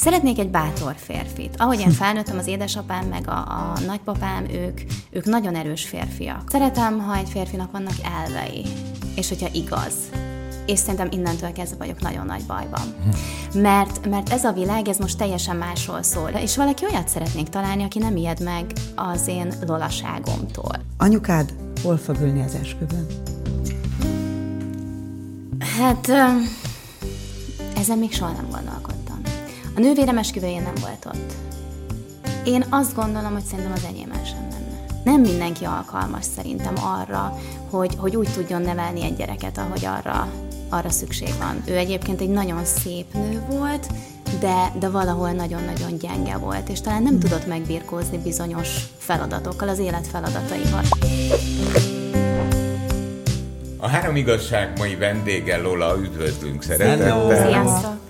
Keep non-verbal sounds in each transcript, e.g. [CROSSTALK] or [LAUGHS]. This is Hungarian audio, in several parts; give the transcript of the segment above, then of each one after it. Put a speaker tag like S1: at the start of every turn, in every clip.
S1: Szeretnék egy bátor férfit. Ahogy én felnőttem, az édesapám meg a, a nagypapám, ők, ők nagyon erős férfiak. Szeretem, ha egy férfinak vannak elvei, és hogyha igaz. És szerintem innentől kezdve vagyok nagyon nagy bajban. Mert, mert ez a világ, ez most teljesen másról szól. És valaki olyat szeretnék találni, aki nem ijed meg az én lolaságomtól.
S2: Anyukád hol fog ülni az esküvőn?
S1: Hát, ezen még soha nem gondolkodtam. A nővérem esküvőjén nem volt ott. Én azt gondolom, hogy szerintem az enyémen sem lenne. Nem mindenki alkalmas szerintem arra, hogy, hogy úgy tudjon nevelni egy gyereket, ahogy arra, arra szükség van. Ő egyébként egy nagyon szép nő volt, de, de valahol nagyon-nagyon gyenge volt, és talán nem tudott megbirkózni bizonyos feladatokkal, az élet feladataival.
S3: A három igazság mai vendége Lola, üdvözlünk szeretettel.
S1: Sziasztok!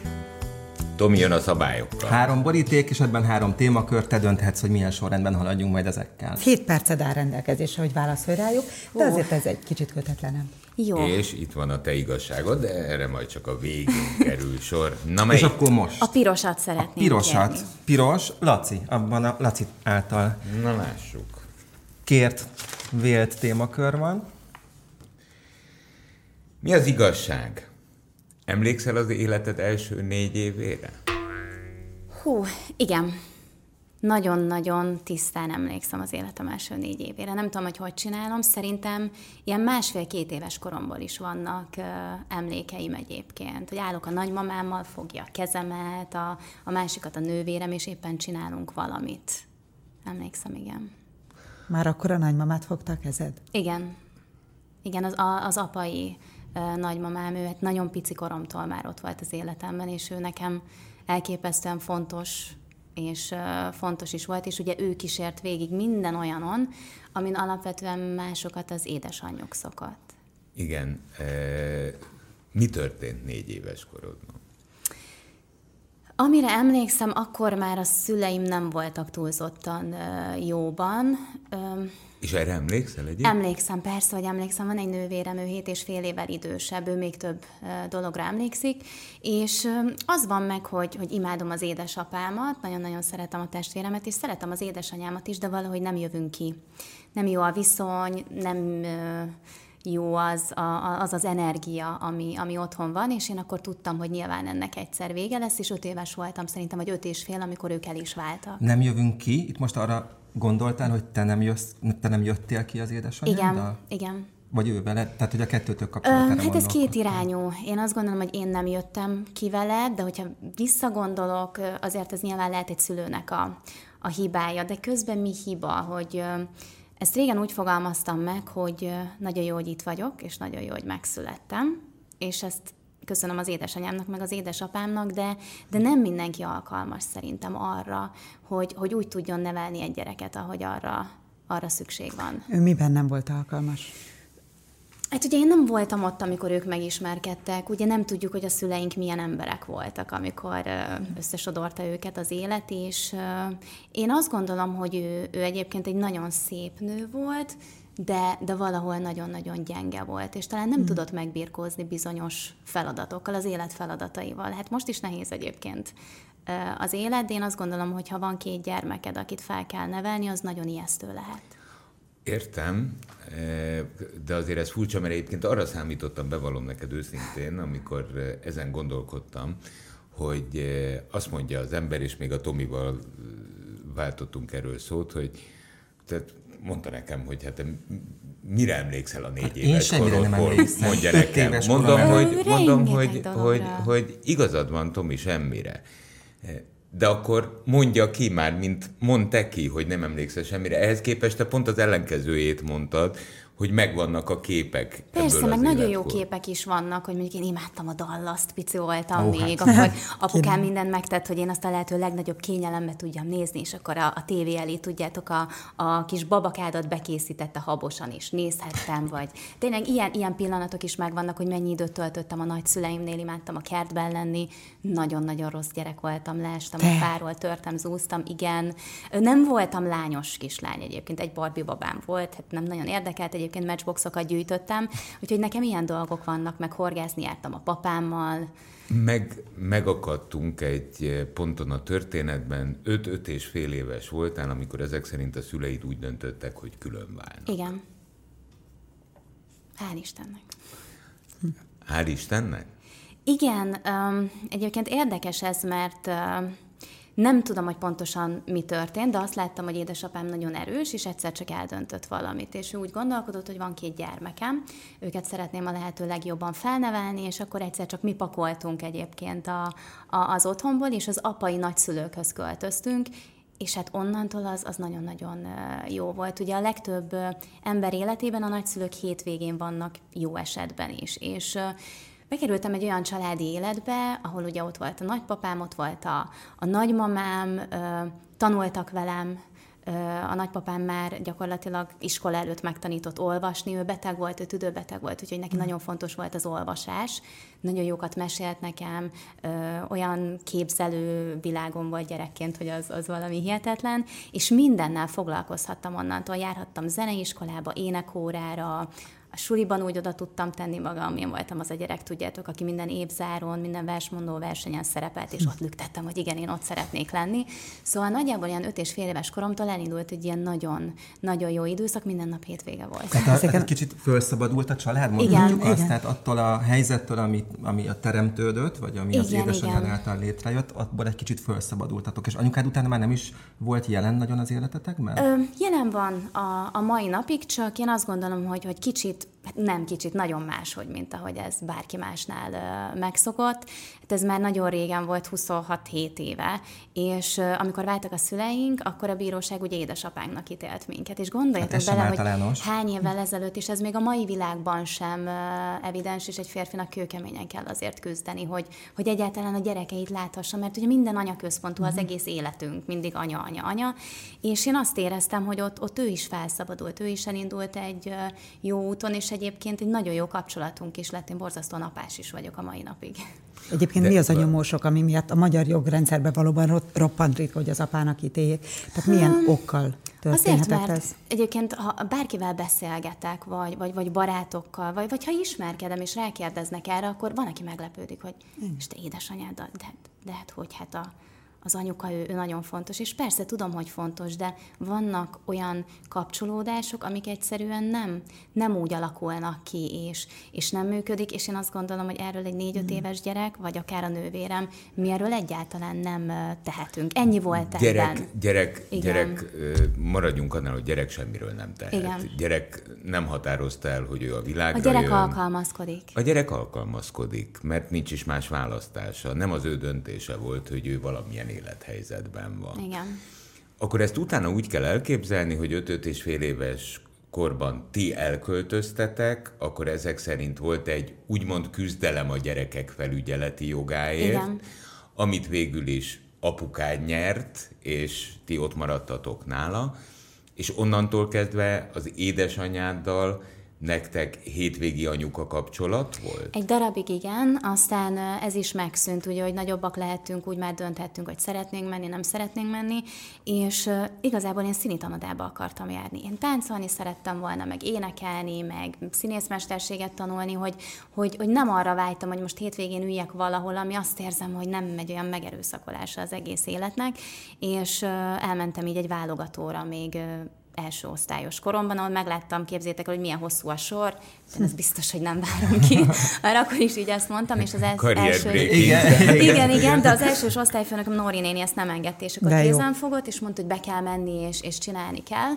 S3: Tomi jön a szabályokkal.
S4: Három boríték, és ebben három témakör, te dönthetsz, hogy milyen sorrendben haladjunk majd ezekkel.
S2: Hét perced áll rendelkezésre, hogy válaszolj rájuk, de azért ez egy kicsit kötetlenem.
S1: Jó.
S3: És itt van a te igazságod, de erre majd csak a végén [LAUGHS] kerül sor. Na
S4: És
S3: melyik?
S4: akkor most.
S1: A pirosat szeretném
S4: Pirosat.
S1: kérni.
S4: Piros, Laci. Abban a Laci által
S3: Na lássuk.
S4: kért vélt témakör van.
S3: Mi az igazság? Emlékszel az életed első négy évére?
S1: Hú, igen. Nagyon-nagyon tisztán emlékszem az életem első négy évére. Nem tudom, hogy hogy csinálom. Szerintem ilyen másfél-két éves koromból is vannak uh, emlékeim egyébként. Hogy állok a nagymamámmal, fogja a kezemet, a, a másikat a nővérem, és éppen csinálunk valamit. Emlékszem, igen.
S2: Már akkor a nagymamát fogta a kezed?
S1: Igen. Igen, az, a, az apai ö, nagymamám, ő hát nagyon pici koromtól már ott volt az életemben, és ő nekem elképesztően fontos, és fontos is volt, és ugye ő kísért végig minden olyanon, amin alapvetően másokat az édesanyjuk szokott.
S3: Igen. Mi történt négy éves korodban?
S1: Amire emlékszem, akkor már a szüleim nem voltak túlzottan jóban.
S3: És erre emlékszel egyébként?
S1: Emlékszem, persze, hogy emlékszem, van egy nővérem, ő 7 és fél évvel idősebb, ő még több dologra emlékszik, és az van meg, hogy, hogy imádom az édesapámat, nagyon-nagyon szeretem a testvéremet, és szeretem az édesanyámat is, de valahogy nem jövünk ki. Nem jó a viszony, nem jó az, a- az az energia, ami, ami otthon van, és én akkor tudtam, hogy nyilván ennek egyszer vége lesz, és öt éves voltam szerintem, vagy öt és fél, amikor ők el is váltak.
S4: Nem jövünk ki. Itt most arra gondoltál, hogy te nem, jössz, te nem jöttél ki az édesanyáddal?
S1: Igen, igen.
S4: Vagy ő vele? Tehát, hogy a kettőtök kapcsolatára
S1: hát ez két irányú. Én azt gondolom, hogy én nem jöttem ki vele, de hogyha visszagondolok, azért ez nyilván lehet egy szülőnek a, a hibája, de közben mi hiba, hogy ezt régen úgy fogalmaztam meg, hogy nagyon jó, hogy itt vagyok, és nagyon jó, hogy megszülettem, és ezt köszönöm az édesanyámnak, meg az édesapámnak, de, de nem mindenki alkalmas szerintem arra, hogy, hogy úgy tudjon nevelni egy gyereket, ahogy arra, arra szükség van.
S2: Ő miben nem volt alkalmas?
S1: Hát ugye én nem voltam ott, amikor ők megismerkedtek, ugye nem tudjuk, hogy a szüleink milyen emberek voltak, amikor összesodorta őket az élet, és én azt gondolom, hogy ő, ő egyébként egy nagyon szép nő volt, de, de valahol nagyon-nagyon gyenge volt, és talán nem tudott megbirkózni bizonyos feladatokkal, az élet feladataival. Hát most is nehéz egyébként az élet, de én azt gondolom, hogy ha van két gyermeked, akit fel kell nevelni, az nagyon ijesztő lehet.
S3: Értem, eh, de azért ez furcsa, mert egyébként arra számítottam, bevallom neked őszintén, amikor eh, ezen gondolkodtam, hogy eh, azt mondja az ember, és még a Tomival váltottunk erről szót, hogy tehát mondta nekem, hogy hát mire emlékszel a négy
S4: Hát én
S3: éves korodból? Mondja nekem. Mondom, hogy, mondom hogy,
S1: dologra.
S3: hogy, hogy igazad van, Tomi, semmire. De akkor mondja ki már, mint mond te ki, hogy nem emlékszel semmire. Ehhez képest te pont az ellenkezőjét mondtad, hogy megvannak a képek
S1: Persze,
S3: ebből
S1: meg
S3: az
S1: nagyon jó
S3: életkor.
S1: képek is vannak, hogy mondjuk én imádtam a dallaszt, pici voltam oh, még,
S4: hát.
S1: akkor [LAUGHS] apukám mindent megtett, hogy én azt a lehető legnagyobb kényelembe tudjam nézni, és akkor a, a tévé elé, tudjátok, a, a kis babakádat bekészítette habosan is, nézhettem, vagy tényleg ilyen, ilyen pillanatok is megvannak, hogy mennyi időt töltöttem a nagyszüleimnél, imádtam a kertben lenni, nagyon-nagyon rossz gyerek voltam, leestem a fáról, törtem, zúztam, igen. Nem voltam lányos kislány egyébként, egy Barbie babám volt, hát nem nagyon érdekelt egyébként, egyébként matchboxokat gyűjtöttem, úgyhogy nekem ilyen dolgok vannak, meg horgászni jártam a papámmal.
S3: Meg, megakadtunk egy ponton a történetben, 5-5 és fél éves voltál, amikor ezek szerint a szüleid úgy döntöttek, hogy külön válnak.
S1: Igen. Hál' Istennek.
S3: Hál' Istennek?
S1: Igen, um, egyébként érdekes ez, mert uh, nem tudom, hogy pontosan mi történt, de azt láttam, hogy édesapám nagyon erős, és egyszer csak eldöntött valamit. És ő úgy gondolkodott, hogy van két gyermekem, őket szeretném a lehető legjobban felnevelni, és akkor egyszer csak mi pakoltunk egyébként a, a, az otthonból, és az apai nagyszülőkhöz költöztünk, és hát onnantól az, az nagyon-nagyon jó volt. Ugye a legtöbb ember életében a nagyszülők hétvégén vannak jó esetben is, és bekerültem egy olyan családi életbe, ahol ugye ott volt a nagypapám, ott volt a, a nagymamám, tanultak velem, a nagypapám már gyakorlatilag iskola előtt megtanított olvasni, ő beteg volt, ő tüdőbeteg volt, úgyhogy neki mm. nagyon fontos volt az olvasás. Nagyon jókat mesélt nekem, olyan képzelő világom volt gyerekként, hogy az, az valami hihetetlen, és mindennel foglalkozhattam onnantól. Járhattam zeneiskolába, énekórára, a suliban úgy oda tudtam tenni magam, én voltam az a gyerek, tudjátok, aki minden évzáron, minden versmondó versenyen szerepelt, és ott lüktettem, hogy igen, én ott szeretnék lenni. Szóval nagyjából ilyen öt és fél éves koromtól elindult egy ilyen nagyon, nagyon jó időszak, minden nap hétvége volt.
S4: Tehát a, egy kicsit felszabadult a család, mondjuk igen, azt, igen. tehát attól a helyzettől, ami, ami a teremtődött, vagy ami igen, az édesanyád által létrejött, abból egy kicsit felszabadultatok. És anyukád utána már nem is volt jelen nagyon az életetekben? Ö,
S1: jelen van a, a mai napig, csak én azt gondolom, hogy, hogy kicsit Hát nem kicsit, nagyon máshogy, mint ahogy ez bárki másnál megszokott. Hát ez már nagyon régen volt, 26-7 éve, és amikor váltak a szüleink, akkor a bíróság ugye édesapánknak ítélt minket, és gondoljatok hát bele, hogy hány évvel ezelőtt, és ez még a mai világban sem evidens, és egy férfinak kőkeményen kell azért küzdeni, hogy, hogy egyáltalán a gyerekeit láthassa, mert ugye minden anyaközpontú uh-huh. az mhm. egész életünk, mindig anya, anya, anya, és én azt éreztem, hogy ott, ott ő is felszabadult, ő is elindult egy jó úton, és egyébként egy nagyon jó kapcsolatunk is lett, én borzasztó napás is vagyok a mai napig.
S2: Egyébként De, mi az a nyomósok, ami miatt a magyar jogrendszerben valóban roppant ritka, hogy az apának ítéljék? Tehát milyen um, okkal Azért, mert
S1: ez? egyébként, ha bárkivel beszélgetek, vagy, vagy, vagy barátokkal, vagy, vagy ha ismerkedem, és rákérdeznek erre, akkor van, aki meglepődik, hogy és te édesanyád, de, de hát hogy hát a, az anyuka, ő, ő nagyon fontos, és persze tudom, hogy fontos, de vannak olyan kapcsolódások, amik egyszerűen nem, nem úgy alakulnak ki, és, és nem működik, és én azt gondolom, hogy erről egy négy-öt mm. éves gyerek, vagy akár a nővérem, mi erről egyáltalán nem tehetünk. Ennyi volt
S3: gyerek, ebben. Gyerek, Igen. gyerek, maradjunk annál, hogy gyerek semmiről nem tehet. Igen. Gyerek nem határozta el, hogy ő a világra
S1: A gyerek
S3: jön.
S1: alkalmazkodik.
S3: A gyerek alkalmazkodik, mert nincs is más választása. Nem az ő döntése volt, hogy ő valamilyen élethelyzetben van.
S1: Igen.
S3: Akkor ezt utána úgy kell elképzelni, hogy 5 és fél éves korban ti elköltöztetek, akkor ezek szerint volt egy úgymond küzdelem a gyerekek felügyeleti jogáért, Igen. amit végül is apukád nyert, és ti ott maradtatok nála, és onnantól kezdve az édesanyáddal nektek hétvégi anyuka kapcsolat volt?
S1: Egy darabig igen, aztán ez is megszűnt, ugye, hogy nagyobbak lehetünk, úgy már dönthettünk, hogy szeretnénk menni, nem szeretnénk menni, és igazából én színitanodába akartam járni. Én táncolni szerettem volna, meg énekelni, meg színészmesterséget tanulni, hogy, hogy, hogy nem arra vágytam, hogy most hétvégén üljek valahol, ami azt érzem, hogy nem megy olyan megerőszakolása az egész életnek, és elmentem így egy válogatóra még első osztályos koromban, ahol megláttam, képzétek hogy milyen hosszú a sor, de ez biztos, hogy nem várom ki. [LAUGHS] Már akkor is így ezt mondtam, és az el- első... Igen, igen, igen, de az elsős osztályfőnököm Nóri néni ezt nem engedte, és akkor kézen fogott, és mondta, hogy be kell menni, és, és csinálni kell.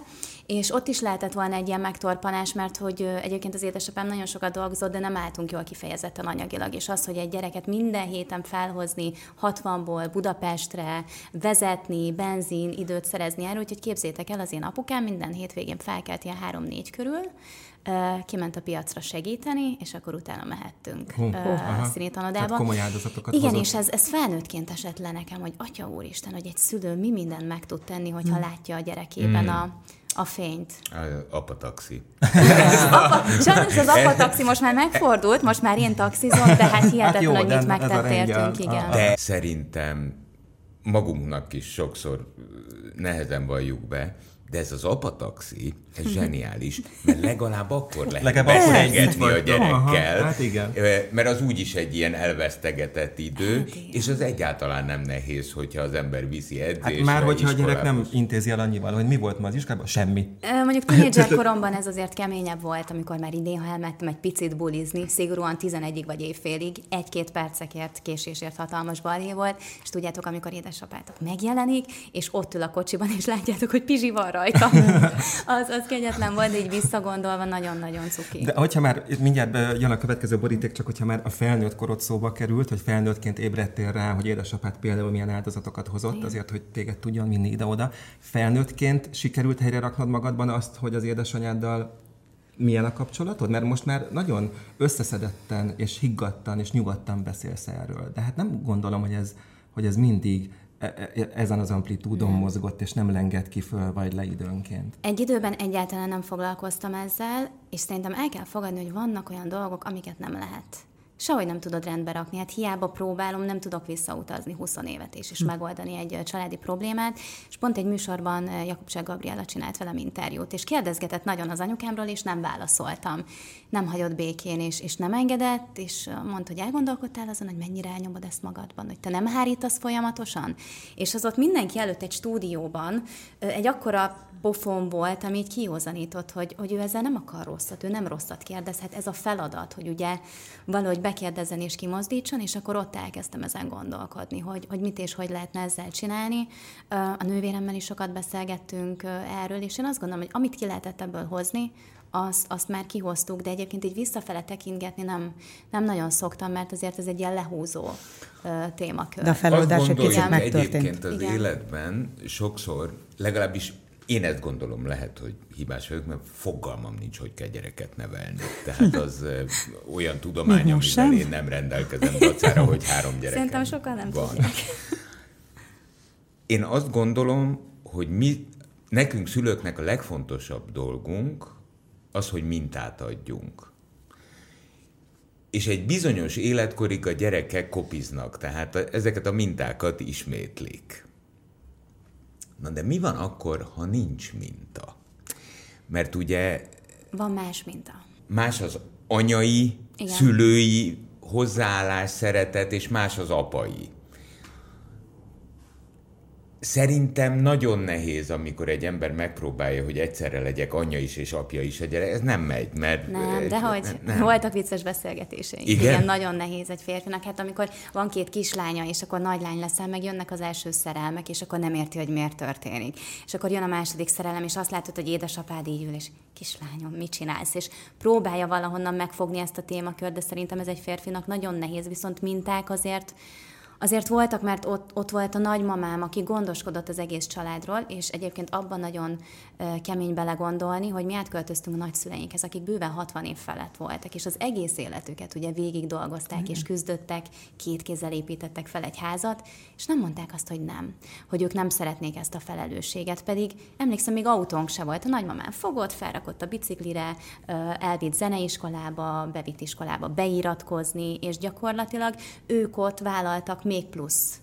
S1: És ott is lehetett volna egy ilyen megtorpanás, mert hogy egyébként az édesapám nagyon sokat dolgozott, de nem álltunk jól kifejezetten anyagilag, és az, hogy egy gyereket minden héten felhozni 60-ból Budapestre, vezetni, benzin, időt szerezni erről, úgyhogy képzétek el, az én apukám minden hétvégén felkelt ilyen 3-4 körül, kiment a piacra segíteni, és akkor utána mehettünk uh, uh, színítanodába.
S4: komoly áldozatokat
S1: Igen, hozott. és ez, ez felnőttként esett le nekem, hogy atya úristen, hogy egy szülő mi mindent meg tud tenni, hogyha hmm. látja a gyerekében hmm. a, a fényt.
S3: Apa taxi.
S1: apa, sajnos az apa taxi most már megfordult, most már én taxizom, de hát hihetetlen, hát hogy mit megtett értünk, igen.
S3: De szerintem magunknak is sokszor nehezen valljuk be, De ez az apataxi, ez zseniális, mert legalább akkor lehet
S4: legalább
S3: beszélgetni a gyerekkel,
S4: Aha, hát igen.
S3: mert az úgyis egy ilyen elvesztegetett idő, hát és az egyáltalán nem nehéz, hogyha az ember viszi edzésre,
S4: Hát már, hogyha a gyerek nem intézi el annyival, hogy mi volt ma az iskolában, semmi.
S1: Mondjuk tínédzser koromban ez azért keményebb volt, amikor már néha elmentem egy picit bulizni, szigorúan 11-ig vagy évfélig, egy-két percekért késésért hatalmas balhé volt, és tudjátok, amikor édesapátok megjelenik, és ott ül a kocsiban, és látjátok, hogy Pizsi van rajta. az, az kegyetlen volt, így visszagondolva nagyon-nagyon cuki.
S4: De hogyha már mindjárt jön a következő boríték, csak hogyha már a felnőtt korot szóba került, hogy felnőttként ébredtél rá, hogy édesapád például milyen áldozatokat hozott, Igen. azért, hogy téged tudjon vinni ide-oda. Felnőttként sikerült helyre raknod magadban azt, hogy az édesanyáddal milyen a kapcsolatod? Mert most már nagyon összeszedetten és higgadtan és nyugodtan beszélsz erről. De hát nem gondolom, hogy ez, hogy ez mindig ezen az amplitúdon mozgott, és nem lengett ki föl vagy le időnként.
S1: Egy időben egyáltalán nem foglalkoztam ezzel, és szerintem el kell fogadni, hogy vannak olyan dolgok, amiket nem lehet sehogy nem tudod rendbe rakni. Hát hiába próbálom, nem tudok visszautazni 20 évet és, és hm. megoldani egy családi problémát. És pont egy műsorban Jakubság Gabriela csinált velem interjút, és kérdezgetett nagyon az anyukámról, és nem válaszoltam. Nem hagyott békén, és, és nem engedett, és mondta, hogy elgondolkodtál azon, hogy mennyire elnyomod ezt magadban, hogy te nem hárítasz folyamatosan. És az ott mindenki előtt egy stúdióban egy akkora pofon volt, ami így kihozanított, hogy, hogy ő ezzel nem akar rosszat, ő nem rosszat kérdez, hát ez a feladat, hogy ugye valahogy bekérdezzen és kimozdítson, és akkor ott elkezdtem ezen gondolkodni, hogy, hogy mit és hogy lehetne ezzel csinálni. A nővéremmel is sokat beszélgettünk erről, és én azt gondolom, hogy amit ki lehetett ebből hozni, azt, azt már kihoztuk, de egyébként így visszafele tekintgetni nem, nem nagyon szoktam, mert azért ez egy ilyen lehúzó témakör.
S2: De a feloldás egy kicsit megtörtént.
S3: Egyébként az Igen. életben sokszor, legalábbis én ezt gondolom, lehet, hogy hibás vagyok, mert fogalmam nincs, hogy kell gyereket nevelni. Tehát az olyan tudomány, amivel sem? én nem rendelkezem dacára, hogy három gyerek.
S1: Szerintem sokan nem van. tudják.
S3: Én azt gondolom, hogy mi, nekünk szülőknek a legfontosabb dolgunk az, hogy mintát adjunk. És egy bizonyos életkorig a gyerekek kopiznak, tehát ezeket a mintákat ismétlik. Na de mi van akkor, ha nincs minta? Mert ugye...
S1: Van más minta.
S3: Más az anyai, Igen. szülői hozzáállás, szeretet, és más az apai. Szerintem nagyon nehéz, amikor egy ember megpróbálja, hogy egyszerre legyek anyja is és apja is a gyerek. Ez nem megy, mert...
S1: Nem, de hogy nem, nem. voltak vicces beszélgetéseink. Igen? Igen? nagyon nehéz egy férfinak. Hát amikor van két kislánya, és akkor nagylány leszel, meg jönnek az első szerelmek, és akkor nem érti, hogy miért történik. És akkor jön a második szerelem, és azt látod, hogy édesapád így ül, és kislányom, mit csinálsz? És próbálja valahonnan megfogni ezt a témakört, de szerintem ez egy férfinak nagyon nehéz, viszont minták azért azért voltak, mert ott, ott volt a nagymamám, aki gondoskodott az egész családról, és egyébként abban nagyon kemény belegondolni, hogy mi átköltöztünk a nagyszüleinkhez, akik bőven 60 év felett voltak, és az egész életüket ugye végig dolgozták mm. és küzdöttek, két kézzel építettek fel egy házat, és nem mondták azt, hogy nem, hogy ők nem szeretnék ezt a felelősséget, pedig emlékszem, még autónk se volt. A nagymamám fogott, felrakott a biciklire, elvitt zeneiskolába, bevitt iskolába beiratkozni, és gyakorlatilag ők ott vállaltak még plusz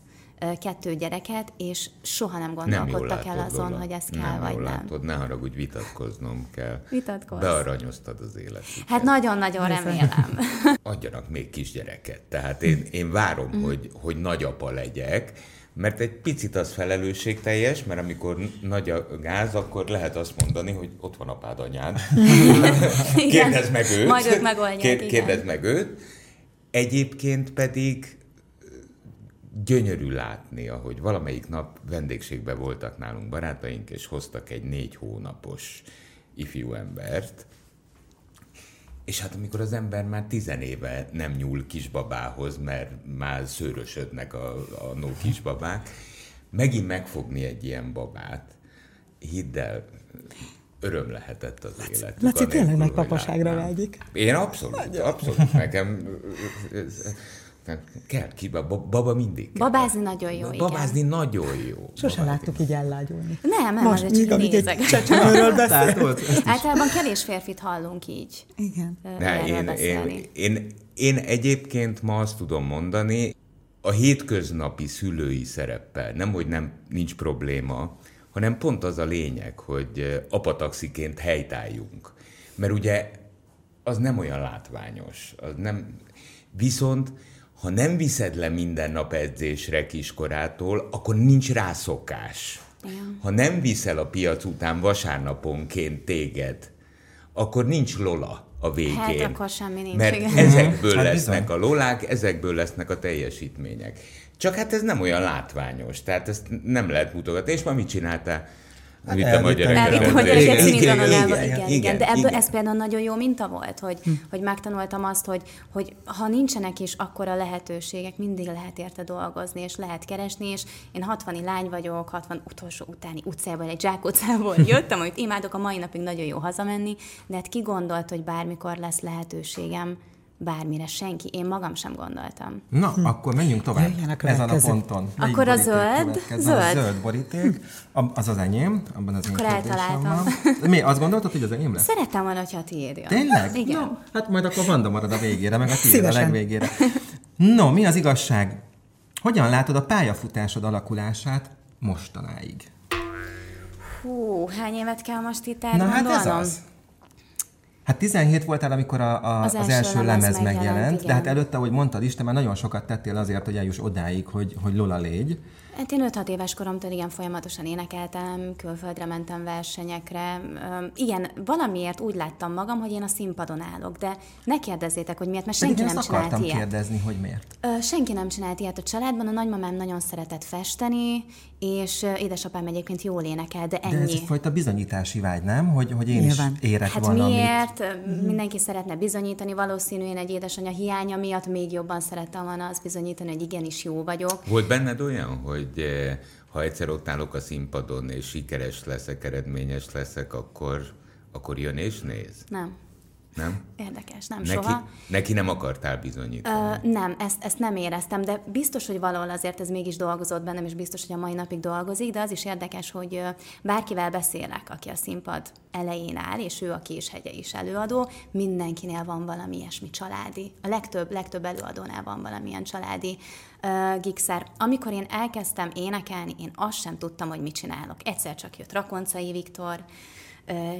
S1: kettő gyereket, és soha nem gondolkodtak nem el azon, Lola. hogy ez kell, nem vagy nem. Látod,
S3: ne haragudj, vitatkoznom kell.
S1: Vitatkozz.
S3: Bearanyoztad az életet.
S1: Hát nagyon-nagyon remélem. [LAUGHS]
S3: Adjanak még kisgyereket. Tehát én, én várom, mm. hogy, hogy nagyapa legyek, mert egy picit az felelősségteljes, mert amikor nagy a gáz, akkor lehet azt mondani, hogy ott van apád, anyád. [LAUGHS] kérdezd meg őt.
S1: Majd ők megoldják,
S3: Kérdezd meg őt. Egyébként pedig gyönyörű látni, ahogy valamelyik nap vendégségben voltak nálunk barátaink, és hoztak egy négy hónapos ifjú embert, és hát amikor az ember már tizenéve nem nyúl kisbabához, mert már szőrösödnek a, a no kisbabák, megint megfogni egy ilyen babát, hidd el, öröm lehetett az
S2: Laci,
S3: élet.
S2: Laci tényleg meg papaságra vágyik.
S3: Én abszolút, abszolút. Nekem Kell ki, baba mindig.
S1: Kell. Babázni nagyon jó,
S3: Babázni igen. nagyon jó.
S2: Sose láttuk így ellágyulni.
S1: Nem, nem, Most, csak nézek. [LAUGHS] Általában kevés férfit hallunk így.
S2: Igen.
S3: Ne, én, én, én, én egyébként ma azt tudom mondani, a hétköznapi szülői szereppel, nem hogy nem nincs probléma, hanem pont az a lényeg, hogy apataxiként helytálljunk. Mert ugye az nem olyan látványos. Az nem... Viszont ha nem viszed le minden nap edzésre kiskorától, akkor nincs rászokás. Ha nem viszel a piac után vasárnaponként téged, akkor nincs lola a végén. Hát
S1: akkor semmi nincs.
S3: Mert igen. ezekből hát lesznek bizony. a lolák, ezekből lesznek a teljesítmények. Csak hát ez nem olyan látványos, tehát ezt nem lehet mutogatni. És ma mit csináltál?
S1: Vittem a gyereket. a gyereket színitananyába. Igen, igen, igen. De ebből igen. ez például nagyon jó minta volt, hogy, hm. hogy megtanultam azt, hogy, hogy ha nincsenek is akkora lehetőségek, mindig lehet érte dolgozni, és lehet keresni, és én 60 lány vagyok, 60 utolsó utáni utcából, egy zsákutcából [LAUGHS] jöttem, amit imádok, a mai napig nagyon jó hazamenni, de hát ki gondolt, hogy bármikor lesz lehetőségem bármire senki. Én magam sem gondoltam.
S4: Na, hm. akkor menjünk tovább. Jöjjön Ezen a ponton.
S1: Melyik akkor a zöld? Zöld. A
S4: zöld boríték. Az az enyém, abban az
S1: akkor eltaláltam.
S4: Mi, azt gondoltad, hogy az enyém lesz?
S1: Szerettem volna, hogyha a tiéd jön.
S4: Tényleg?
S1: Igen.
S4: No, hát majd akkor Vanda marad a végére, meg a tiéd a legvégére. No, mi az igazság? Hogyan látod a pályafutásod alakulását mostanáig?
S1: Hú, hány évet kell most itt
S4: Na hát ez az. Hát 17 voltál, amikor a, a, az, az első, első lemez, lemez megjelent, megjelent de hát előtte, ahogy mondtad is, te már nagyon sokat tettél azért, hogy eljuss odáig, hogy, hogy Lola légy.
S1: Hát én 5-6 éves koromtól igen folyamatosan énekeltem, külföldre mentem versenyekre. Igen, valamiért úgy láttam magam, hogy én a színpadon állok, de ne kérdezzétek, hogy miért, mert senki nem csinált ilyet.
S4: kérdezni, hogy miért.
S1: Senki nem csinált ilyet a családban, a nagymamám nagyon szeretett festeni, és édesapám egyébként jól énekel, de ennyi. De ez
S4: egyfajta bizonyítási vágy, nem? Hogy, hogy én Nyilván. is érek
S1: hát
S4: valamit.
S1: miért? Mm-hmm. Mindenki szeretne bizonyítani, valószínűen egy édesanyja hiánya miatt még jobban szerettem volna azt bizonyítani, hogy igenis jó vagyok.
S3: Volt benned olyan, hogy eh, ha egyszer ott állok a színpadon, és sikeres leszek, eredményes leszek, akkor, akkor jön és néz?
S1: Nem.
S3: Nem?
S1: Érdekes, nem
S3: neki,
S1: soha.
S3: Neki nem akartál bizonyítani?
S1: Ö, nem, ezt, ezt nem éreztem, de biztos, hogy valahol azért ez mégis dolgozott bennem, és biztos, hogy a mai napig dolgozik, de az is érdekes, hogy bárkivel beszélek, aki a színpad elején áll, és ő a Késhegye is előadó, mindenkinél van valami ilyesmi családi. A legtöbb, legtöbb előadónál van valamilyen családi uh, gigszer. Amikor én elkezdtem énekelni, én azt sem tudtam, hogy mit csinálok. Egyszer csak jött Rakoncai Viktor,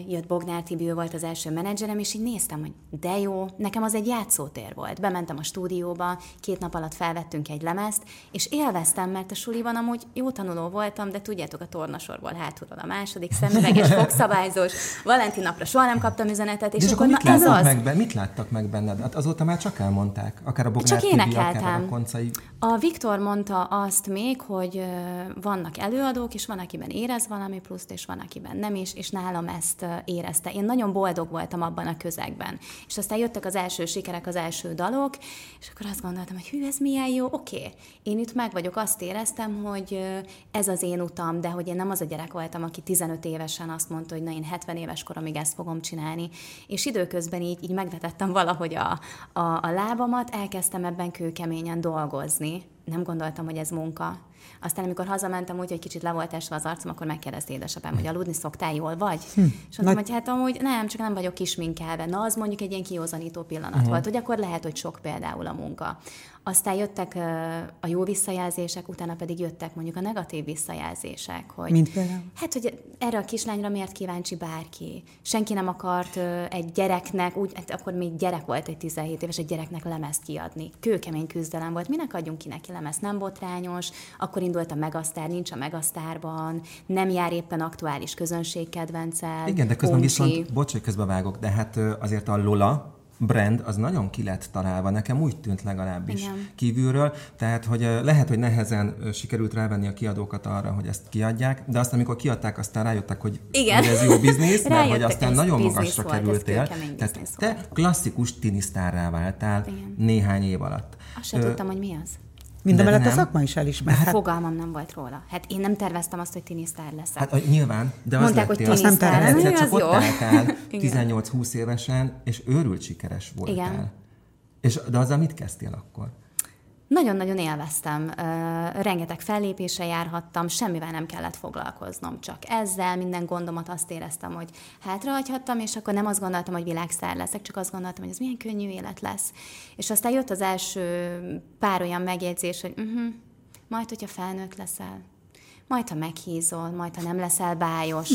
S1: jött Bognár Tibi, volt az első menedzserem, és így néztem, hogy de jó, nekem az egy játszótér volt. Bementem a stúdióba, két nap alatt felvettünk egy lemezt, és élveztem, mert a suliban amúgy jó tanuló voltam, de tudjátok, a tornasorból hátulról a második szemüveges, [LAUGHS] fogszabályzós, Valentin napra soha nem kaptam üzenetet, és, és akkor,
S4: mit
S1: na, ez az.
S4: Meg, mit láttak meg benned? Hát azóta már csak elmondták, akár a Bognár csak akár a koncai.
S1: A Viktor mondta azt még, hogy vannak előadók, és van, akiben érez valami pluszt, és van, akiben nem is, és nálam ezt érezte. Én nagyon boldog voltam abban a közegben. És aztán jöttek az első sikerek, az első dalok, és akkor azt gondoltam, hogy hű, ez milyen jó, oké. Okay. Én itt meg vagyok, azt éreztem, hogy ez az én utam, de hogy én nem az a gyerek voltam, aki 15 évesen azt mondta, hogy na én 70 éves koromig ezt fogom csinálni. És időközben így, így megvetettem valahogy a, a, a lábamat, elkezdtem ebben kőkeményen dolgozni. Nem gondoltam, hogy ez munka aztán, amikor hazamentem úgy, hogy kicsit le volt esve az arcom, akkor megkérdezte édesapám, hogy aludni szoktál, jól vagy? Hm. És mondtam, hogy hát amúgy nem, csak nem vagyok kisminkelve. Na, az mondjuk egy ilyen kiózanító pillanat uh-huh. volt, hogy akkor lehet, hogy sok például a munka. Aztán jöttek a jó visszajelzések, utána pedig jöttek mondjuk a negatív visszajelzések, hogy...
S2: Mint például?
S1: Hát, hogy erre a kislányra miért kíváncsi bárki? Senki nem akart egy gyereknek, úgy, hát akkor még gyerek volt egy 17 éves, egy gyereknek lemezt kiadni. Kőkemény küzdelem volt, minek adjunk ki neki lemezt, nem botrányos, akkor indult a Megasztár, nincs a Megasztárban, nem jár éppen aktuális közönségkedvencel.
S4: Igen, de közben uncsi. viszont, bocs, hogy közbevágok, de hát azért a Lola, brand az nagyon ki lett találva, nekem úgy tűnt legalábbis Igen. kívülről, tehát hogy lehet, hogy nehezen sikerült rávenni a kiadókat arra, hogy ezt kiadják, de azt amikor kiadták, aztán rájöttek, hogy, Igen. hogy ez jó biznisz, mert hogy aztán nagyon magasra volt, kerültél. Tehát te klasszikus tinisztárrá váltál Igen. néhány év alatt.
S1: Azt sem tudtam, hogy mi az.
S2: Mindemellett a szakma is elismer.
S1: Hát, Fogalmam nem volt róla. Hát én nem terveztem azt, hogy tinisztár leszek.
S4: Hát nyilván, de az Mondták, lettél. hogy tinisztár, nem terveztem. Csak ott álltál [LAUGHS] 18-20 évesen, és őrült sikeres voltál. Igen. És, de azzal mit kezdtél akkor?
S1: Nagyon-nagyon élveztem, rengeteg fellépésre járhattam, semmivel nem kellett foglalkoznom, csak ezzel minden gondomat azt éreztem, hogy hátrahagyhattam, és akkor nem azt gondoltam, hogy világszár leszek, csak azt gondoltam, hogy ez milyen könnyű élet lesz. És aztán jött az első pár olyan megjegyzés, hogy uh-huh, majd, hogyha felnőtt leszel, majd ha meghízol, majd ha nem leszel bájos.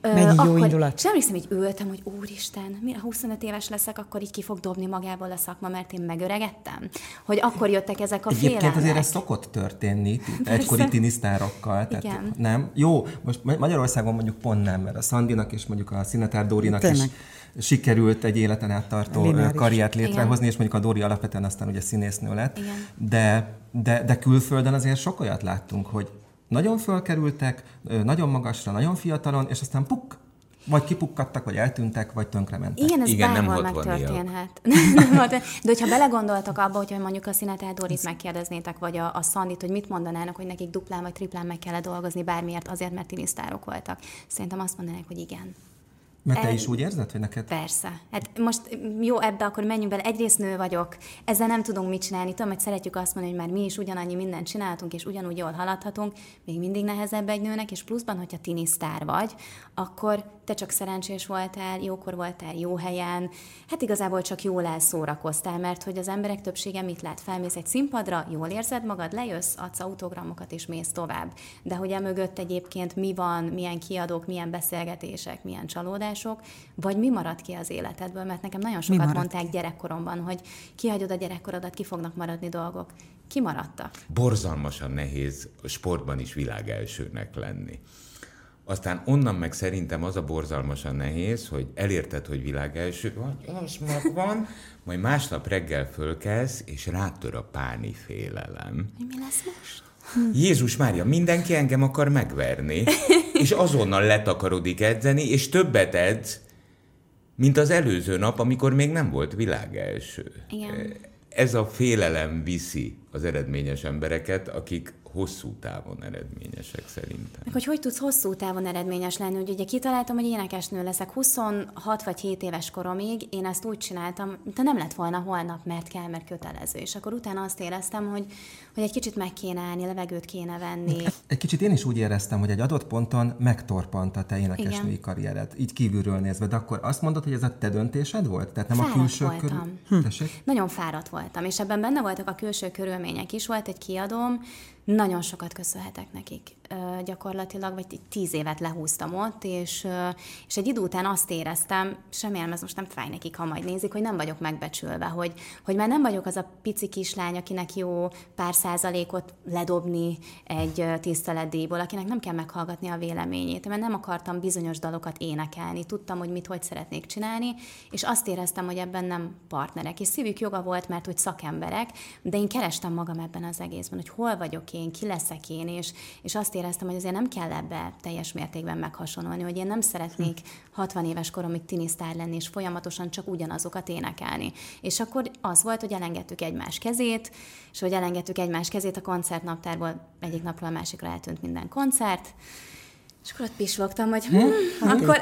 S2: Ö, Mennyi jó indulat.
S1: És emlékszem, hogy ültem, hogy úristen, mire 25 éves leszek, akkor így ki fog dobni magából a szakma, mert én megöregettem. Hogy akkor jöttek ezek a
S4: Egyébként
S1: félelmek.
S4: azért ez szokott történni egykori tinisztárokkal. Tehát
S1: Igen.
S4: nem? Jó, most Magyarországon mondjuk pont nem, mert a Szandinak és mondjuk a Szinetár Dórinak
S2: Tényleg.
S4: is sikerült egy életen át tartó
S2: Lineáris.
S4: karriert létrehozni,
S1: Igen.
S4: és mondjuk a Dóri alapvetően aztán ugye színésznő lett.
S1: Igen.
S4: De, de, de külföldön azért sok olyat láttunk, hogy nagyon fölkerültek, nagyon magasra, nagyon fiatalon, és aztán puk, vagy kipukkadtak, vagy eltűntek, vagy tönkrementek.
S1: Igen, ez
S3: Igen, nem
S1: bárhol
S3: 60-iak.
S1: megtörténhet. [LAUGHS] Nem 60. De hogyha belegondoltak abba, hogyha mondjuk a Szinetár Dorit megkérdeznétek, vagy a, a Szandit, hogy mit mondanának, hogy nekik duplán vagy triplán meg kellett dolgozni bármiért, azért, mert tinisztárok voltak. Szerintem azt mondanák, hogy igen.
S4: Mert te is úgy érzed, hogy neked
S1: Persze. Hát most jó, ebbe akkor menjünk bele. Egyrészt nő vagyok, ezzel nem tudunk mit csinálni. Tudom, hogy szeretjük azt mondani, hogy már mi is ugyanannyi mindent csináltunk, és ugyanúgy jól haladhatunk, még mindig nehezebb egy nőnek, és pluszban, hogyha tinisztár vagy, akkor te csak szerencsés voltál, jókor voltál, jó helyen, hát igazából csak jól elszórakoztál, mert hogy az emberek többsége mit lát? Felmész egy színpadra, jól érzed magad, lejössz, adsz autogramokat és mész tovább. De hogy emögött egyébként mi van, milyen kiadók, milyen beszélgetések, milyen csalódások, vagy mi marad ki az életedből, mert nekem nagyon sokat mondták gyerekkoromban, hogy kihagyod a gyerekkorodat, ki fognak maradni dolgok. Ki maradtak?
S3: borzalmasan nehéz a sportban is világelsőnek lenni. Aztán onnan meg szerintem az a borzalmasan nehéz, hogy elérted, hogy világelső vagy, az megvan, [LAUGHS] majd másnap reggel fölkelsz, és rátör a páni félelem.
S1: Mi lesz most?
S3: Jézus Mária, mindenki engem akar megverni, [LAUGHS] és azonnal letakarodik edzeni, és többet edz, mint az előző nap, amikor még nem volt világelső.
S1: Igen.
S3: Ez a félelem viszi az eredményes embereket, akik hosszú távon eredményesek szerintem.
S1: Meg hogy hogy tudsz hosszú távon eredményes lenni, hogy ugye kitaláltam, hogy énekesnő leszek 26 vagy 7 éves koromig, én ezt úgy csináltam, de nem lett volna holnap, mert kell, mert kötelező. És akkor utána azt éreztem, hogy, hogy egy kicsit meg kéne állni, levegőt kéne venni.
S4: Egy kicsit én is úgy éreztem, hogy egy adott ponton megtorpant a te énekesnői
S1: Igen.
S4: karriered, így kívülről nézve, de akkor azt mondod, hogy ez a te döntésed volt? Tehát nem a
S1: Fáradt
S4: külső
S1: voltam.
S4: körül... Tessék?
S1: Nagyon fáradt voltam, és ebben benne voltak a külső körülmények is. Volt egy kiadóm, nagyon sokat köszönhetek nekik. Gyakorlatilag, vagy tíz évet lehúztam ott, és, és egy idő után azt éreztem, semmilyen ez most nem fáj nekik, ha majd nézik, hogy nem vagyok megbecsülve, hogy, hogy már nem vagyok az a pici kislány, akinek jó pár százalékot ledobni egy tiszteletdíjból, akinek nem kell meghallgatni a véleményét, mert nem akartam bizonyos dalokat énekelni, tudtam, hogy mit hogy szeretnék csinálni, és azt éreztem, hogy ebben nem partnerek, és szívük joga volt, mert hogy szakemberek, de én kerestem magam ebben az egészben, hogy hol vagyok én, ki leszek én, és, és azt éreztem, hogy azért nem kell ebbe teljes mértékben meghasonolni, hogy én nem szeretnék 60 éves koromig tinisztár lenni, és folyamatosan csak ugyanazokat énekelni. És akkor az volt, hogy elengedtük egymás kezét, és hogy elengedtük egymás kezét, a koncertnaptárból egyik napról a másikra eltűnt minden koncert, és akkor ott pislogtam, hogy hm, akkor,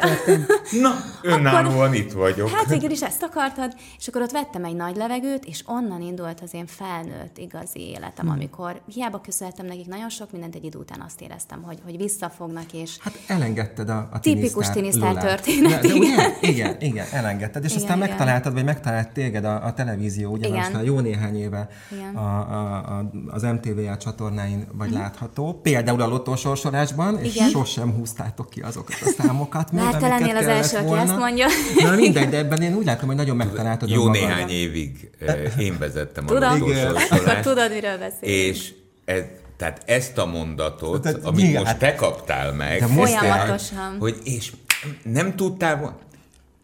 S3: Na, [LAUGHS] önállóan itt vagyok.
S1: Hát végül is ezt akartad, és akkor ott vettem egy nagy levegőt, és onnan indult az én felnőtt igazi életem,
S4: Hmm.
S1: amikor hiába köszönhettem nekik nagyon sok mindent, egy idő után azt éreztem, hogy, hogy visszafognak, és
S4: Hát elengedted a, a
S1: Tipikus tinisztár történet,
S4: De, de ugye?
S1: igen.
S4: Igen, igen, elengedted. És
S1: Igen,
S4: aztán
S1: igen.
S4: megtaláltad, vagy megtalált téged a, a televízió, ugye
S1: Igen.
S4: most már jó néhány éve
S1: Igen.
S4: a, a, a, az MTV csatornáin vagy látható. Például a lotósorsolásban, és
S1: Igen.
S4: sosem húztátok ki azokat a számokat. még,
S1: Már te lennél az első, aki
S4: volna.
S1: ezt mondja.
S4: Na mindegy, de ebben én úgy látom, hogy nagyon megtaláltad
S3: Jó
S4: önmagad.
S3: néhány évig eh, én vezettem a
S1: tudom, akkor tudod, miről beszélünk.
S3: és ez, tehát ezt a mondatot,
S4: Tehát
S3: amit
S4: nyilván-
S3: most te kaptál meg,
S4: De most-
S1: Folyamatosan.
S3: hogy és nem tudtál volna,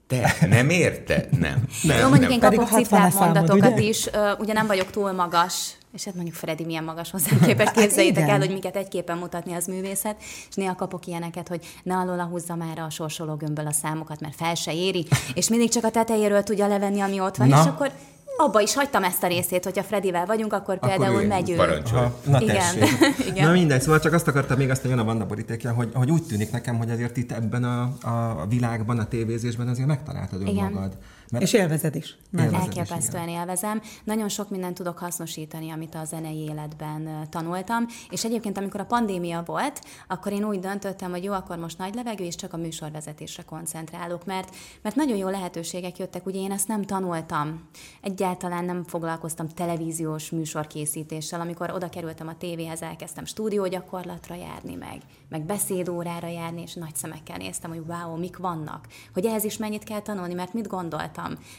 S3: te nem érte? Nem. nem
S1: Jó, mondjuk én
S2: Pedig
S1: kapok
S2: a 60-as
S1: cifrát mondatokat
S2: ugye?
S1: is, ugye nem vagyok túl magas, és hát mondjuk Freddy milyen magas hozzám képest, [LAUGHS] képzeljétek
S2: igen.
S1: el, hogy miket egy képen mutatni az művészet, és néha kapok ilyeneket, hogy ne alól húzza már a sorsoló gömbből a számokat, mert fel se éri, és mindig csak a tetejéről tudja levenni, ami ott van,
S4: Na.
S1: és akkor abba is hagytam ezt a részét, hogyha Fredivel vagyunk, akkor például
S4: ő
S1: megy ő.
S4: Aha, na
S1: Igen. [LAUGHS] Igen.
S4: Na mindegy, szóval csak azt akartam még azt, hogy jön a Vanda borítékja, hogy, hogy úgy tűnik nekem, hogy azért itt ebben a, a világban, a tévézésben azért megtaláltad
S1: Igen.
S2: Mert és élvezed is.
S1: Élvezed Elképesztően is, élvezem. Nagyon sok mindent tudok hasznosítani, amit a zenei életben tanultam. És egyébként, amikor a pandémia volt, akkor én úgy döntöttem, hogy jó, akkor most nagy levegő, és csak a műsorvezetésre koncentrálok, mert, mert nagyon jó lehetőségek jöttek. Ugye én ezt nem tanultam. Egyáltalán nem foglalkoztam televíziós műsorkészítéssel. Amikor oda kerültem a tévéhez, elkezdtem stúdiógyakorlatra járni, meg, meg beszédórára járni, és nagy szemekkel néztem, hogy wow, mik vannak. Hogy ehhez is mennyit kell tanulni, mert mit gondoltam?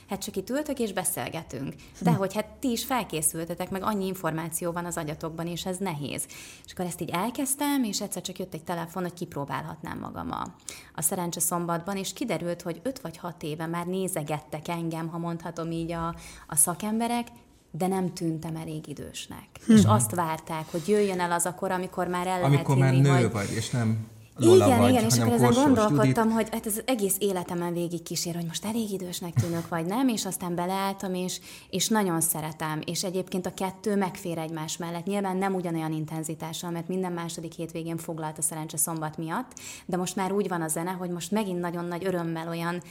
S1: Hát csak itt ültök és beszélgetünk. De hogy hát ti is felkészültetek, meg annyi információ van az agyatokban, és ez nehéz. És akkor ezt így elkezdtem, és egyszer csak jött egy telefon, hogy kipróbálhatnám magam a, a szerencse szombatban, és kiderült, hogy öt vagy hat éve már nézegettek engem, ha mondhatom így a, a szakemberek, de nem tűntem elég idősnek. Hmm. És azt várták, hogy jöjjön el az a kor, amikor már el
S4: amikor
S1: lehet
S4: hinni,
S1: már
S4: nő
S1: hogy...
S4: vagy, és nem
S1: Lola igen, vagy, igen, és akkor ezen gondolkodtam, Judit. hogy hát ez az egész életemen végig kísér, hogy most elég idősnek tűnök, vagy nem, és aztán beleálltam, és, és nagyon szeretem, és egyébként a kettő megfér egymás mellett. Nyilván nem ugyanolyan intenzitással, mert minden második hétvégén foglalt a szerencse szombat miatt, de most már úgy van a zene, hogy most megint nagyon nagy örömmel olyan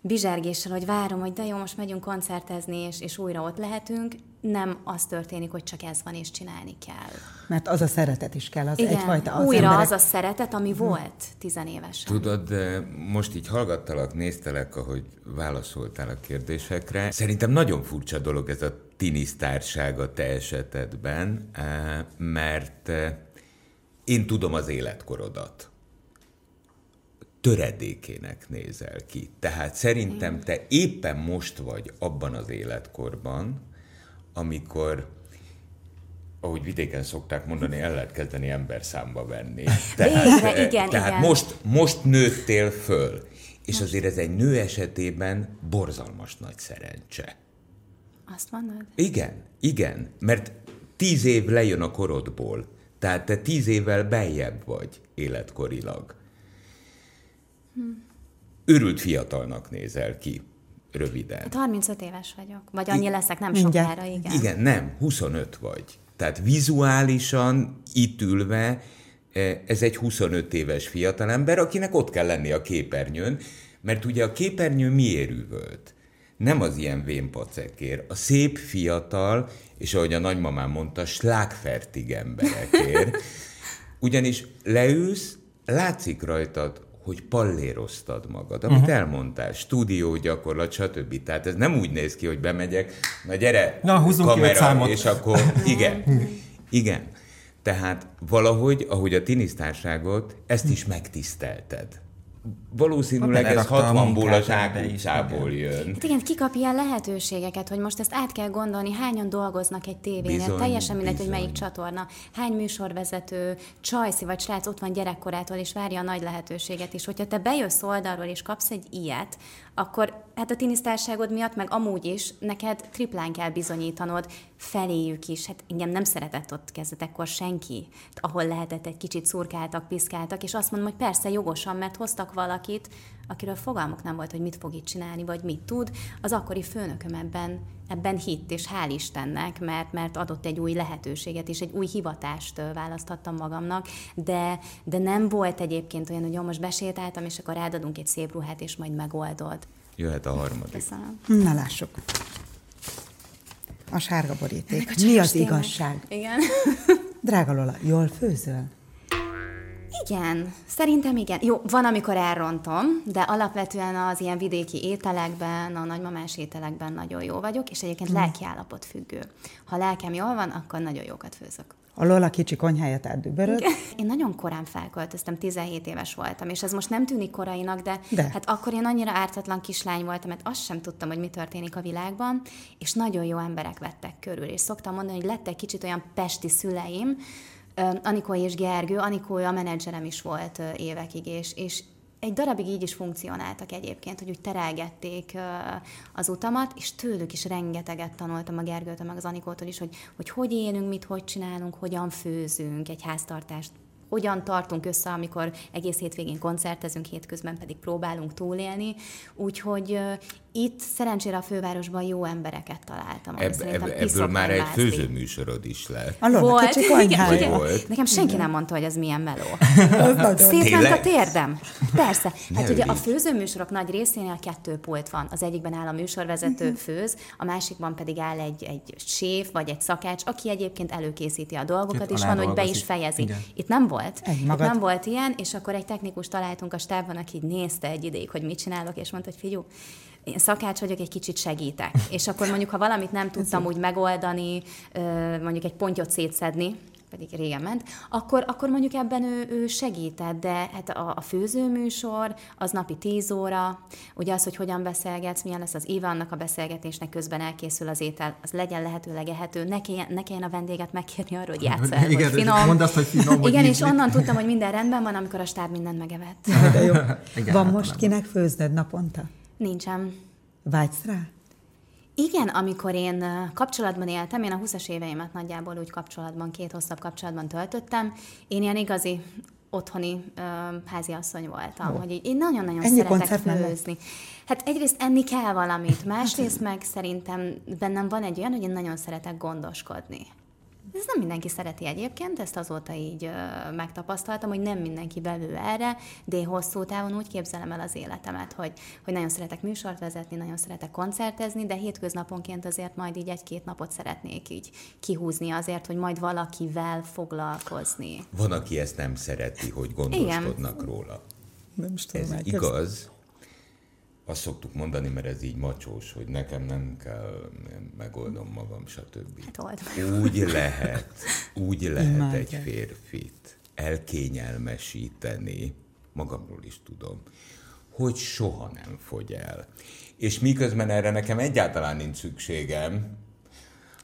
S1: bizsergéssel, hogy várom, hogy de jó, most megyünk koncertezni, és, és újra ott lehetünk, nem az történik, hogy csak ez van, és csinálni kell.
S2: Mert az a szeretet is kell, az
S1: Igen,
S2: egyfajta...
S1: Az újra emberek... az a szeretet, ami hmm. volt tizenévesen.
S3: Tudod, most így hallgattalak, néztelek, ahogy válaszoltál a kérdésekre. Szerintem nagyon furcsa dolog ez a tinisztárság a te esetedben, eh, mert eh, én tudom az életkorodat töredékének nézel ki. Tehát szerintem te éppen most vagy abban az életkorban, amikor ahogy vidéken szokták mondani, el lehet kezdeni ember számba venni. [LAUGHS]
S1: Tehát, eh, igen,
S3: tehát
S1: igen.
S3: Most, most nőttél föl, és azért ez egy nő esetében borzalmas nagy szerencse.
S1: Azt mondod?
S3: Igen, igen, mert tíz év lejön a korodból, tehát te tíz évvel beljebb vagy életkorilag. Örült fiatalnak nézel ki, röviden.
S1: Hát 35 éves vagyok, vagy annyi leszek, nem sokára, igen.
S3: Igen, nem, 25 vagy. Tehát vizuálisan itt ülve e, ez egy 25 éves fiatalember, akinek ott kell lenni a képernyőn, mert ugye a képernyő miért üvölt? Nem az ilyen vénpacekért, a szép fiatal, és ahogy a nagymamám mondta, slágfertig emberekért. [LAUGHS] Ugyanis leülsz, látszik rajtad, hogy palléroztad magad, amit uh-huh. elmondtál, stúdió gyakorlat, stb. Tehát ez nem úgy néz ki, hogy bemegyek, na gyere,
S4: na, kamera,
S3: és akkor [LAUGHS] igen, igen. Tehát valahogy, ahogy a tinisztárságot, ezt is megtisztelted valószínűleg ez 60-ból a zsákutcából jön.
S1: Hát igen, kikap ilyen lehetőségeket, hogy most ezt át kell gondolni, hányan dolgoznak egy tévénél, bizony, teljesen mindegy, bizony. hogy melyik csatorna, hány műsorvezető, csajszi vagy srác ott van gyerekkorától, és várja a nagy lehetőséget is. Hogyha te bejössz oldalról, és kapsz egy ilyet, akkor hát a tinisztárságod miatt, meg amúgy is, neked triplán kell bizonyítanod, feléjük is. Hát engem nem szeretett ott kezdetekkor senki, ahol lehetett egy kicsit szurkáltak, piszkáltak, és azt mondom, hogy persze jogosan, mert hoztak valakit, akiről fogalmuk nem volt, hogy mit fog itt csinálni, vagy mit tud. Az akkori főnököm ebben, ebben hitt, és hál' Istennek, mert, mert adott egy új lehetőséget, és egy új hivatást választhattam magamnak, de, de nem volt egyébként olyan, hogy jó, most besétáltam, és akkor rádadunk egy szép ruhát, és majd megoldod.
S3: Jöhet a harmadik.
S1: Köszönöm.
S2: Na lássuk. A sárga boríték. Mi az igazság?
S1: Igen. [LAUGHS]
S2: Drága Lola, jól főzöl?
S1: Igen, szerintem igen. Jó, van, amikor elrontom, de alapvetően az ilyen vidéki ételekben, a nagymamás ételekben nagyon jó vagyok, és egyébként hmm. lelkiállapot függő. Ha lelkem jól van, akkor nagyon jókat főzök.
S2: A Lola kicsi konyháját átdüböröd.
S1: Én nagyon korán felköltöztem, 17 éves voltam, és ez most nem tűnik korainak, de, de hát akkor én annyira ártatlan kislány voltam, mert azt sem tudtam, hogy mi történik a világban, és nagyon jó emberek vettek körül, és szoktam mondani, hogy lettek kicsit olyan pesti szüleim, Anikó és Gergő, Anikó a menedzserem is volt évekig, és, és egy darabig így is funkcionáltak egyébként, hogy úgy terelgették az utamat, és tőlük is rengeteget tanultam a Gergőtől, meg az Anikótól is, hogy, hogy hogy élünk, mit hogy csinálunk, hogyan főzünk, egy háztartást hogyan tartunk össze, amikor egész hétvégén koncertezünk, hétközben pedig próbálunk túlélni. Úgyhogy itt szerencsére a fővárosban jó embereket találtam.
S3: Ebb, ebb, ebből már egy főzőműsorod is lett.
S1: A volt, igen, igen. Volt. Nekem senki igen. nem mondta, hogy ez milyen meló. [LAUGHS] Szétment a térdem. Persze. Hát ne ugye a főzőműsorok nagy részénél kettő pult van. Az egyikben áll a műsorvezető mhm. főz, a másikban pedig áll egy, egy séf vagy egy szakács, aki egyébként előkészíti a dolgokat, és van, hogy be is fejezi. Igen. Itt nem volt. Itt nem volt ilyen, és akkor egy technikus találtunk a stábban, aki így nézte egy ideig, hogy mit csinálok, és mondta, hogy figyú, én szakács vagyok, egy kicsit segítek. És akkor mondjuk, ha valamit nem tudtam úgy megoldani, mondjuk egy pontyot szétszedni, pedig régen ment, akkor, akkor mondjuk ebben ő, ő segített, de hát a, a főzőműsor az napi 10 óra, ugye az, hogy hogyan beszélgetsz, milyen lesz az éve annak a beszélgetésnek, közben elkészül az étel, az legyen lehetőleg ehető, ne kelljen, ne kelljen a vendéget megkérni arról, hogy játsz el, [LAUGHS]
S4: Igen,
S1: hogy finom.
S4: Mondd azt, hogy finom,
S1: Igen, és onnan tudtam, hogy minden rendben van, amikor a stáb mindent megevett.
S2: De jó. [LAUGHS] Igen, van most kinek főzned naponta?
S1: Nincsen.
S2: Vágysz rá?
S1: Igen, amikor én kapcsolatban éltem, én a 20-as éveimet nagyjából úgy kapcsolatban, két hosszabb kapcsolatban töltöttem, én ilyen igazi otthoni uh, háziasszony voltam, oh. hogy így, én nagyon-nagyon Ennyi szeretek főzni. Hát egyrészt enni kell valamit, másrészt meg szerintem bennem van egy olyan, hogy én nagyon szeretek gondoskodni. Ez nem mindenki szereti egyébként, ezt azóta így ö, megtapasztaltam, hogy nem mindenki belül erre, de én hosszú távon úgy képzelem el az életemet, hogy, hogy nagyon szeretek műsort vezetni, nagyon szeretek koncertezni, de hétköznaponként azért majd így egy-két napot szeretnék így kihúzni azért, hogy majd valakivel foglalkozni.
S3: Van, aki ezt nem szereti, hogy gondoskodnak Igen. róla. Nem is tudom, Ez igaz, azt szoktuk mondani, mert ez így macsós, hogy nekem nem kell, megoldom magam, stb. Hát úgy lehet, úgy lehet Imádja. egy férfit elkényelmesíteni, magamról is tudom, hogy soha nem fogy el. És miközben erre nekem egyáltalán nincs szükségem,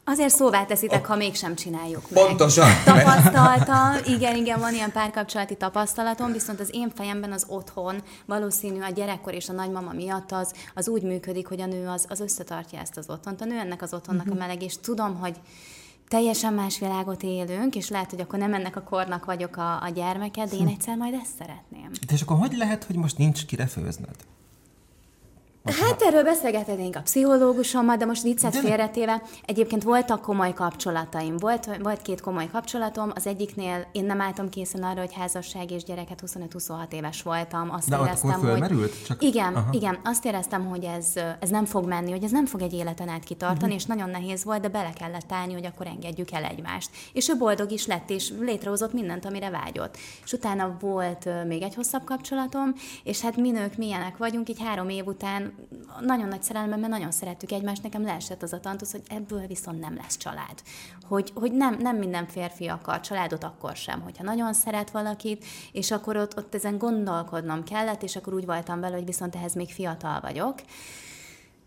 S1: Azért szóvá teszitek, a... ha mégsem csináljuk meg.
S3: Pontosan.
S1: Tapasztaltam, igen, igen, van ilyen párkapcsolati tapasztalatom, viszont az én fejemben az otthon valószínű a gyerekkor és a nagymama miatt az, az úgy működik, hogy a nő az, az összetartja ezt az otthont. A nő ennek az otthonnak uh-huh. a mhm. meleg, és tudom, hogy teljesen más világot élünk, és lehet, hogy akkor nem ennek a kornak vagyok a, a gyermeke, de én hm. egyszer majd ezt szeretném.
S4: De és akkor hogy lehet, hogy most nincs kire főzned?
S1: Hát erről beszélgetnénk a pszichológusommal, de most viccet félretéve. Egyébként voltak komoly kapcsolataim. Volt, volt két komoly kapcsolatom. Az egyiknél én nem álltam készen arra, hogy házasság és gyereket 25-26 éves voltam. Azt
S4: de éreztem, hogy...
S1: Csak... Igen, Aha. igen. Azt éreztem, hogy ez, ez nem fog menni, hogy ez nem fog egy életen át kitartani, uh-huh. és nagyon nehéz volt, de bele kellett állni, hogy akkor engedjük el egymást. És ő boldog is lett, és létrehozott mindent, amire vágyott. És utána volt még egy hosszabb kapcsolatom, és hát mi nők milyenek vagyunk, így három év után nagyon nagy szerelemben, mert nagyon szerettük egymást, nekem leesett az a tantusz, hogy ebből viszont nem lesz család. Hogy, hogy nem, nem minden férfi akar családot akkor sem, hogyha nagyon szeret valakit, és akkor ott, ott ezen gondolkodnom kellett, és akkor úgy voltam vele, hogy viszont ehhez még fiatal vagyok,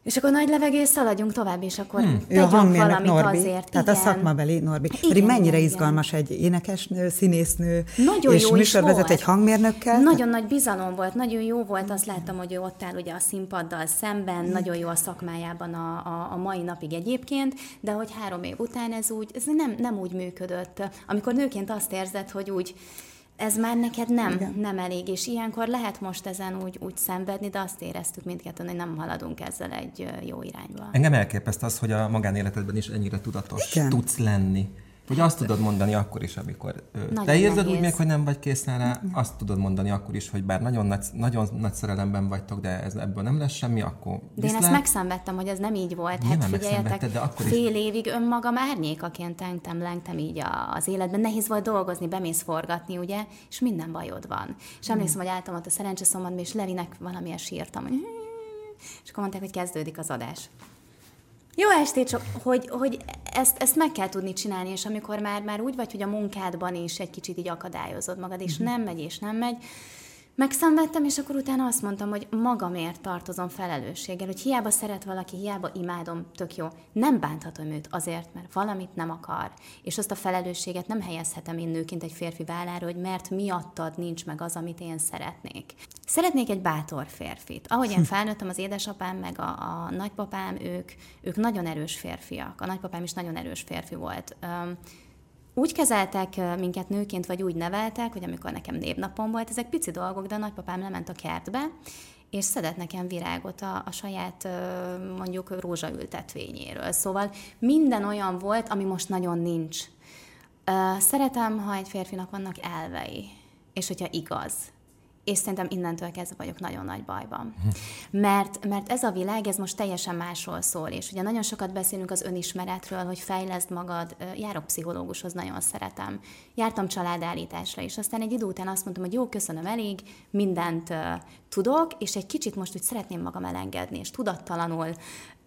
S1: és akkor nagy levegés, szaladjunk tovább, és akkor hmm. tegyünk ja, valamit
S2: Norbi,
S1: azért.
S2: Tehát igen. a szakmabeli Norbi. Igen, Pedig mennyire igen, izgalmas egy énekesnő, színésznő,
S1: nagyon
S2: és
S1: jó
S2: műsorvezető egy hangmérnökkel.
S1: Nagyon nagy bizalom volt, nagyon jó volt, azt láttam, hogy ő ott áll ugye a színpaddal szemben, hmm. nagyon jó a szakmájában a, a, a mai napig egyébként, de hogy három év után ez úgy, ez nem, nem úgy működött. Amikor nőként azt érzed, hogy úgy ez már neked nem, Igen. nem elég, és ilyenkor lehet most ezen úgy, úgy szenvedni, de azt éreztük mindketten, hogy nem haladunk ezzel egy jó irányba.
S4: Engem elképeszt az, hogy a magánéletedben is ennyire tudatos Igen. tudsz lenni. Hogy azt tudod mondani akkor is, amikor nagyon te érzed nehéz. úgy még, hogy nem vagy készen rá, azt tudod mondani akkor is, hogy bár nagyon nagy, nagyon nagy szerelemben vagytok, de ez, ebből nem lesz semmi, akkor
S1: De én ezt megszenvedtem, hogy ez nem így volt. Hát figyeljetek, de akkor fél is... évig önmagam árnyékaként tengtem, lengtem így az életben. Nehéz volt dolgozni, bemész forgatni, ugye, és minden bajod van. És emlékszem, hogy álltam ott a szerencseszomban, és Levinek valamilyen sírtam, hogy és akkor mondták, hogy kezdődik az adás. Jó estét, csak hogy, hogy ezt, ezt meg kell tudni csinálni, és amikor már, már úgy vagy, hogy a munkádban is egy kicsit így akadályozod magad, és uh-huh. nem megy, és nem megy, Megszenvedtem, és akkor utána azt mondtam, hogy magamért tartozom felelősséggel, hogy hiába szeret valaki, hiába imádom, tök jó. Nem bánthatom őt azért, mert valamit nem akar. És azt a felelősséget nem helyezhetem én nőként egy férfi vállára, hogy mert miattad nincs meg az, amit én szeretnék. Szeretnék egy bátor férfit. Ahogy én [LAUGHS] felnőttem, az édesapám meg a, a nagypapám, ők, ők nagyon erős férfiak. A nagypapám is nagyon erős férfi volt. Um, úgy kezeltek minket nőként, vagy úgy neveltek, hogy amikor nekem névnapom volt, ezek pici dolgok, de a nagypapám lement a kertbe, és szedett nekem virágot a, a saját mondjuk rózsaültetvényéről. Szóval minden olyan volt, ami most nagyon nincs. Szeretem, ha egy férfinak vannak elvei, és hogyha igaz és szerintem innentől kezdve vagyok nagyon nagy bajban. Mert, mert ez a világ, ez most teljesen másról szól, és ugye nagyon sokat beszélünk az önismeretről, hogy fejleszd magad, járok pszichológushoz, nagyon szeretem. Jártam családállításra is, aztán egy idő után azt mondtam, hogy jó, köszönöm, elég, mindent uh, tudok, és egy kicsit most úgy szeretném magam elengedni, és tudattalanul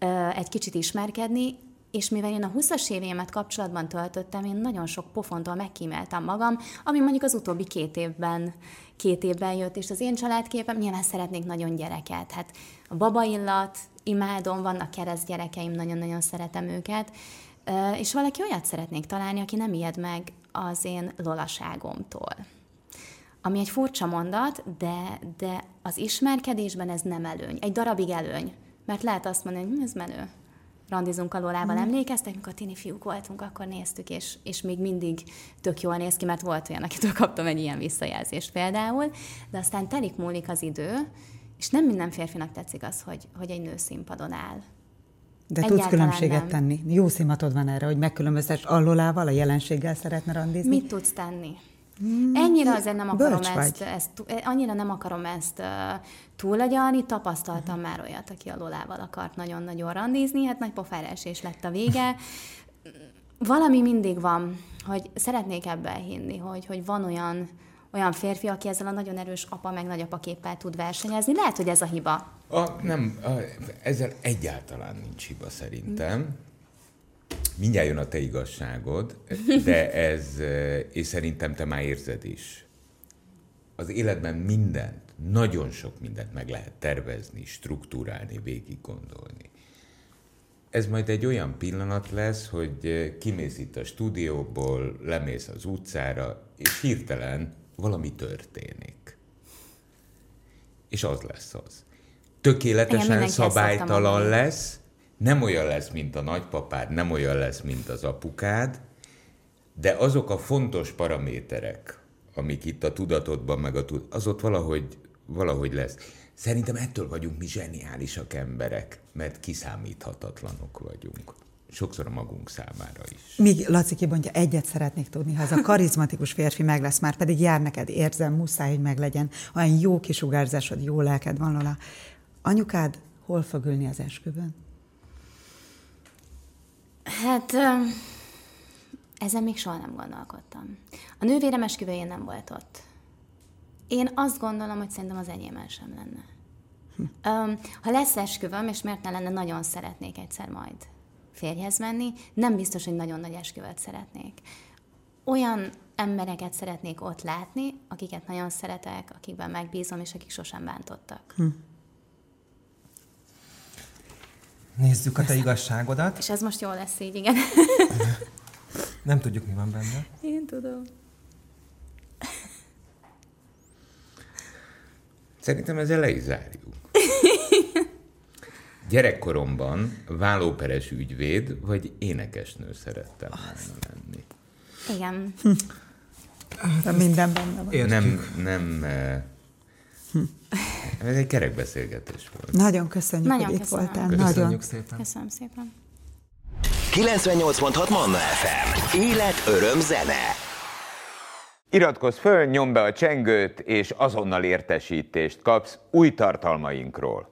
S1: uh, egy kicsit ismerkedni, és mivel én a 20-as évémet kapcsolatban töltöttem, én nagyon sok pofontól megkímeltem magam, ami mondjuk az utóbbi két évben, két évben jött, és az én családképem nyilván szeretnék nagyon gyereket. Hát a babaillat, imádom, vannak kereszt gyerekeim, nagyon-nagyon szeretem őket, és valaki olyat szeretnék találni, aki nem ijed meg az én lolaságomtól. Ami egy furcsa mondat, de, de az ismerkedésben ez nem előny. Egy darabig előny. Mert lehet azt mondani, hogy hm, ez menő randizunk a Lolával, mm. emlékeztek, amikor tini fiúk voltunk, akkor néztük, és, és még mindig tök jól néz ki, mert volt olyan, akitől kaptam egy ilyen visszajelzést például, de aztán telik múlik az idő, és nem minden férfinak tetszik az, hogy, hogy egy nő színpadon áll.
S2: De Egyáltalán tudsz különbséget nem. tenni? Jó szimatod van erre, hogy megkülönböztes allolával, a jelenséggel szeretne randizni?
S1: Mit tudsz tenni? Mm, ennyire azért nem akarom ezt, ezt, annyira nem akarom ezt uh, túlagyalni, tapasztaltam uh-huh. már olyat, aki a Lolával akart nagyon-nagyon randizni, hát nagy pofára esés lett a vége. [LAUGHS] Valami mindig van, hogy szeretnék ebben hinni, hogy, hogy van olyan, olyan férfi, aki ezzel a nagyon erős apa meg nagyapa képpel tud versenyezni. Lehet, hogy ez a hiba.
S3: A, nem, a, ezzel egyáltalán nincs hiba szerintem. Mindjárt jön a te igazságod, [LAUGHS] de ez, és szerintem te már érzed is. Az életben mindent, nagyon sok mindent meg lehet tervezni, struktúrálni, végig gondolni. Ez majd egy olyan pillanat lesz, hogy kimész itt a stúdióból, lemész az utcára, és hirtelen valami történik. És az lesz az. Tökéletesen szabálytalan lesz, nem olyan lesz, mint a nagypapád, nem olyan lesz, mint az apukád, de azok a fontos paraméterek, amik itt a tudatodban, meg a tud, az ott valahogy, valahogy lesz. Szerintem ettől vagyunk mi zseniálisak emberek, mert kiszámíthatatlanok vagyunk. Sokszor a magunk számára is.
S2: Míg Laci kibontja, egyet szeretnék tudni, ha ez a karizmatikus férfi meg lesz, már pedig jár neked, érzem, muszáj, hogy meglegyen. Olyan jó kisugárzásod, jó lelked van, Lola. Anyukád hol fog ülni az esküvőn?
S1: Hát ezen még soha nem gondolkodtam. A nővérem esküvőjén nem volt ott. Én azt gondolom, hogy szerintem az enyémen sem lenne. Hm. Ha lesz esküvöm, és miért ne lenne, nagyon szeretnék egyszer majd férjhez menni, nem biztos, hogy nagyon nagy esküvőt szeretnék. Olyan embereket szeretnék ott látni, akiket nagyon szeretek, akikben megbízom, és akik sosem bántottak. Hm.
S4: Nézzük a te igazságodat.
S1: És ez most jó lesz így, igen. [LAUGHS]
S4: Nem tudjuk, mi van benne.
S1: Én tudom.
S3: Szerintem ezzel le is zárjuk. [LAUGHS] Gyerekkoromban vállóperes ügyvéd vagy énekesnő szerettem volna lenni.
S1: Igen.
S2: Hm. Minden benne van.
S3: Nem, nem eh, [LAUGHS] ez egy kerekbeszélgetés volt.
S2: Nagyon köszönjük, Nagyon hogy köszönöm. itt voltál.
S4: Köszönjük Nagyon. szépen.
S1: Köszönöm szépen.
S5: 98.6 Manna FM. Élet, öröm, zene.
S3: Iratkozz föl, nyomd be a csengőt, és azonnal értesítést kapsz új tartalmainkról.